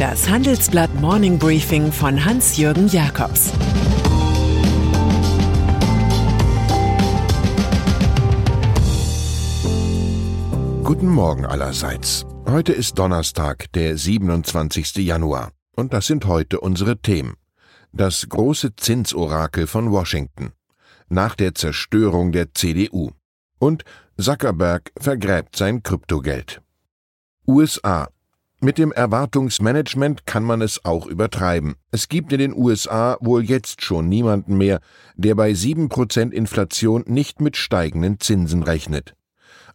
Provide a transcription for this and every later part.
Das Handelsblatt Morning Briefing von Hans-Jürgen Jakobs Guten Morgen allerseits. Heute ist Donnerstag, der 27. Januar. Und das sind heute unsere Themen. Das große Zinsorakel von Washington. Nach der Zerstörung der CDU. Und Zuckerberg vergräbt sein Kryptogeld. USA. Mit dem Erwartungsmanagement kann man es auch übertreiben. Es gibt in den USA wohl jetzt schon niemanden mehr, der bei 7% Inflation nicht mit steigenden Zinsen rechnet.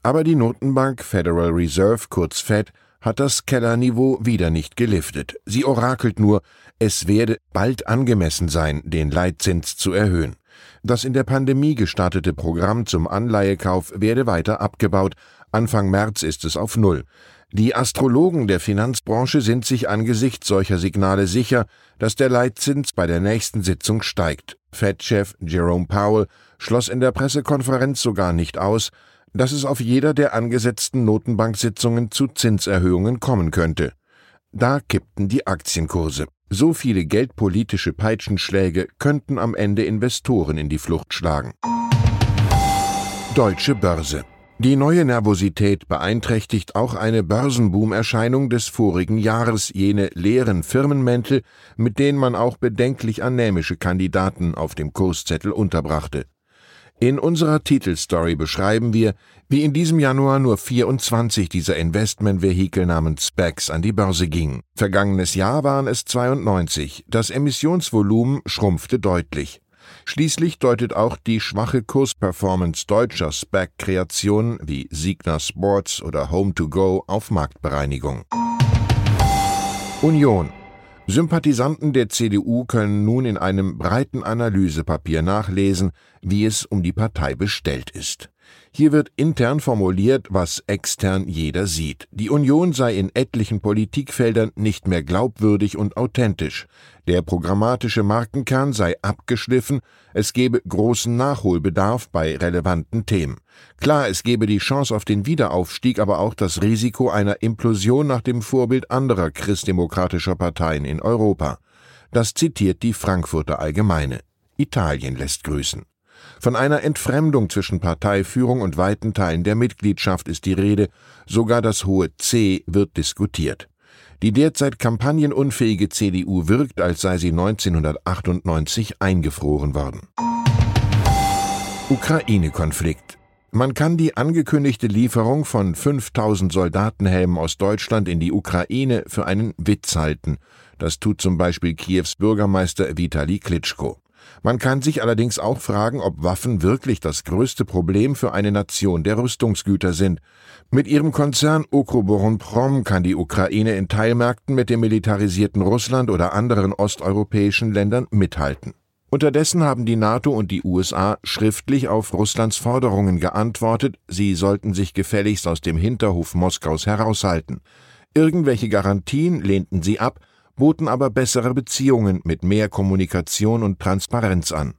Aber die Notenbank Federal Reserve, kurz Fed, hat das Kellerniveau wieder nicht geliftet. Sie orakelt nur, es werde bald angemessen sein, den Leitzins zu erhöhen. Das in der Pandemie gestartete Programm zum Anleihekauf werde weiter abgebaut. Anfang März ist es auf Null. Die Astrologen der Finanzbranche sind sich angesichts solcher Signale sicher, dass der Leitzins bei der nächsten Sitzung steigt. Fed-Chef Jerome Powell schloss in der Pressekonferenz sogar nicht aus, dass es auf jeder der angesetzten Notenbanksitzungen zu Zinserhöhungen kommen könnte. Da kippten die Aktienkurse. So viele geldpolitische Peitschenschläge könnten am Ende Investoren in die Flucht schlagen. Deutsche Börse. Die neue Nervosität beeinträchtigt auch eine Börsenboom-Erscheinung des vorigen Jahres, jene leeren Firmenmäntel, mit denen man auch bedenklich anämische Kandidaten auf dem Kurszettel unterbrachte. In unserer Titelstory beschreiben wir, wie in diesem Januar nur 24 dieser Investmentvehikel namens SPACs an die Börse gingen. Vergangenes Jahr waren es 92. Das Emissionsvolumen schrumpfte deutlich. Schließlich deutet auch die schwache Kursperformance deutscher SPAC-Kreationen wie Signa Sports oder Home2Go auf Marktbereinigung. Union Sympathisanten der CDU können nun in einem breiten Analysepapier nachlesen, wie es um die Partei bestellt ist. Hier wird intern formuliert, was extern jeder sieht. Die Union sei in etlichen Politikfeldern nicht mehr glaubwürdig und authentisch. Der programmatische Markenkern sei abgeschliffen, es gebe großen Nachholbedarf bei relevanten Themen. Klar, es gebe die Chance auf den Wiederaufstieg, aber auch das Risiko einer Implosion nach dem Vorbild anderer christdemokratischer Parteien in Europa. Das zitiert die Frankfurter Allgemeine. Italien lässt grüßen. Von einer Entfremdung zwischen Parteiführung und weiten Teilen der Mitgliedschaft ist die Rede, sogar das hohe C wird diskutiert. Die derzeit kampagnenunfähige CDU wirkt, als sei sie 1998 eingefroren worden. Ukraine-Konflikt. Man kann die angekündigte Lieferung von 5000 Soldatenhelmen aus Deutschland in die Ukraine für einen Witz halten. Das tut zum Beispiel Kiews Bürgermeister Vitali Klitschko. Man kann sich allerdings auch fragen, ob Waffen wirklich das größte Problem für eine Nation der Rüstungsgüter sind. Mit ihrem Konzern Ukroboronprom kann die Ukraine in Teilmärkten mit dem militarisierten Russland oder anderen osteuropäischen Ländern mithalten. Unterdessen haben die NATO und die USA schriftlich auf Russlands Forderungen geantwortet, sie sollten sich gefälligst aus dem Hinterhof Moskaus heraushalten. Irgendwelche Garantien lehnten sie ab, boten aber bessere Beziehungen mit mehr Kommunikation und Transparenz an.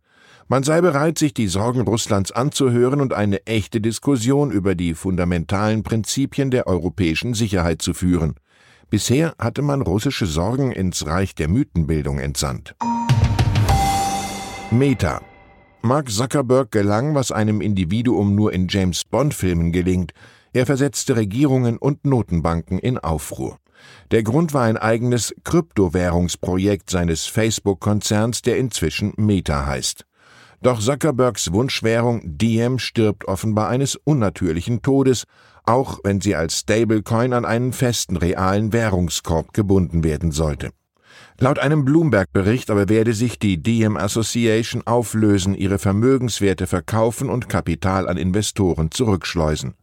Man sei bereit, sich die Sorgen Russlands anzuhören und eine echte Diskussion über die fundamentalen Prinzipien der europäischen Sicherheit zu führen. Bisher hatte man russische Sorgen ins Reich der Mythenbildung entsandt. Meta Mark Zuckerberg gelang, was einem Individuum nur in James Bond-Filmen gelingt. Er versetzte Regierungen und Notenbanken in Aufruhr. Der Grund war ein eigenes Kryptowährungsprojekt seines Facebook-Konzerns, der inzwischen Meta heißt. Doch Zuckerbergs Wunschwährung Diem stirbt offenbar eines unnatürlichen Todes, auch wenn sie als Stablecoin an einen festen realen Währungskorb gebunden werden sollte. Laut einem Bloomberg-Bericht aber werde sich die Diem Association auflösen, ihre Vermögenswerte verkaufen und Kapital an Investoren zurückschleusen.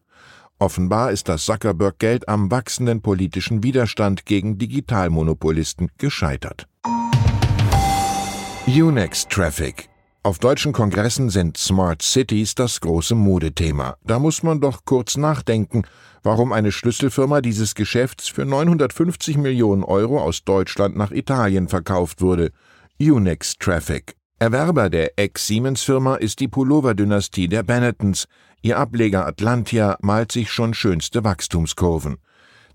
Offenbar ist das Zuckerberg-Geld am wachsenden politischen Widerstand gegen Digitalmonopolisten gescheitert. Unex Traffic auf deutschen Kongressen sind Smart Cities das große Modethema. Da muss man doch kurz nachdenken, warum eine Schlüsselfirma dieses Geschäfts für 950 Millionen Euro aus Deutschland nach Italien verkauft wurde. Unex Traffic. Erwerber der Ex-Siemens-Firma ist die Pullover-Dynastie der Bennettons. Ihr Ableger Atlantia malt sich schon schönste Wachstumskurven.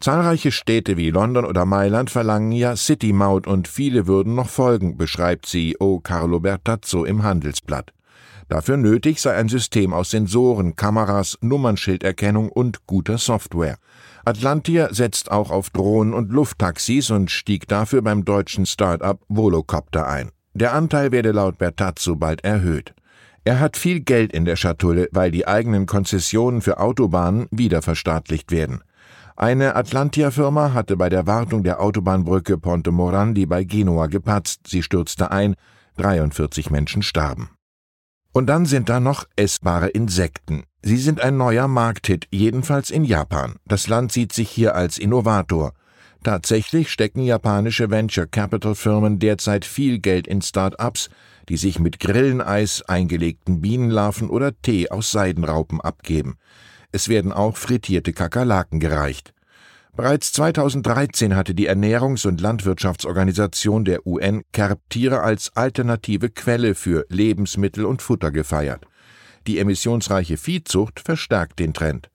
Zahlreiche Städte wie London oder Mailand verlangen ja City-Maut und viele würden noch folgen, beschreibt CEO Carlo Bertazzo im Handelsblatt. Dafür nötig sei ein System aus Sensoren, Kameras, Nummernschilderkennung und guter Software. Atlantia setzt auch auf Drohnen und Lufttaxis und stieg dafür beim deutschen Start-up Volocopter ein. Der Anteil werde laut Bertazzo bald erhöht. Er hat viel Geld in der Schatulle, weil die eigenen Konzessionen für Autobahnen wieder verstaatlicht werden. Eine Atlantia-Firma hatte bei der Wartung der Autobahnbrücke Ponte Morandi bei Genua gepatzt, sie stürzte ein, 43 Menschen starben. Und dann sind da noch essbare Insekten. Sie sind ein neuer Markthit, jedenfalls in Japan. Das Land sieht sich hier als Innovator. Tatsächlich stecken japanische Venture Capital Firmen derzeit viel Geld in Start-ups, die sich mit Grilleneis, eingelegten Bienenlarven oder Tee aus Seidenraupen abgeben. Es werden auch frittierte Kakerlaken gereicht. Bereits 2013 hatte die Ernährungs- und Landwirtschaftsorganisation der UN Kerbtiere als alternative Quelle für Lebensmittel und Futter gefeiert. Die emissionsreiche Viehzucht verstärkt den Trend.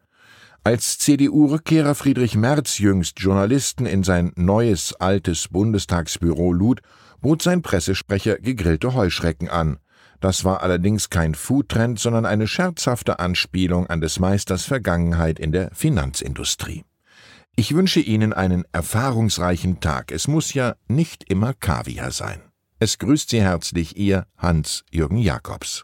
Als CDU-Rückkehrer Friedrich Merz jüngst Journalisten in sein neues, altes Bundestagsbüro lud, bot sein Pressesprecher gegrillte Heuschrecken an. Das war allerdings kein Foodtrend, sondern eine scherzhafte Anspielung an des Meisters Vergangenheit in der Finanzindustrie. Ich wünsche Ihnen einen erfahrungsreichen Tag. Es muss ja nicht immer Kaviar sein. Es grüßt Sie herzlich Ihr Hans-Jürgen Jakobs.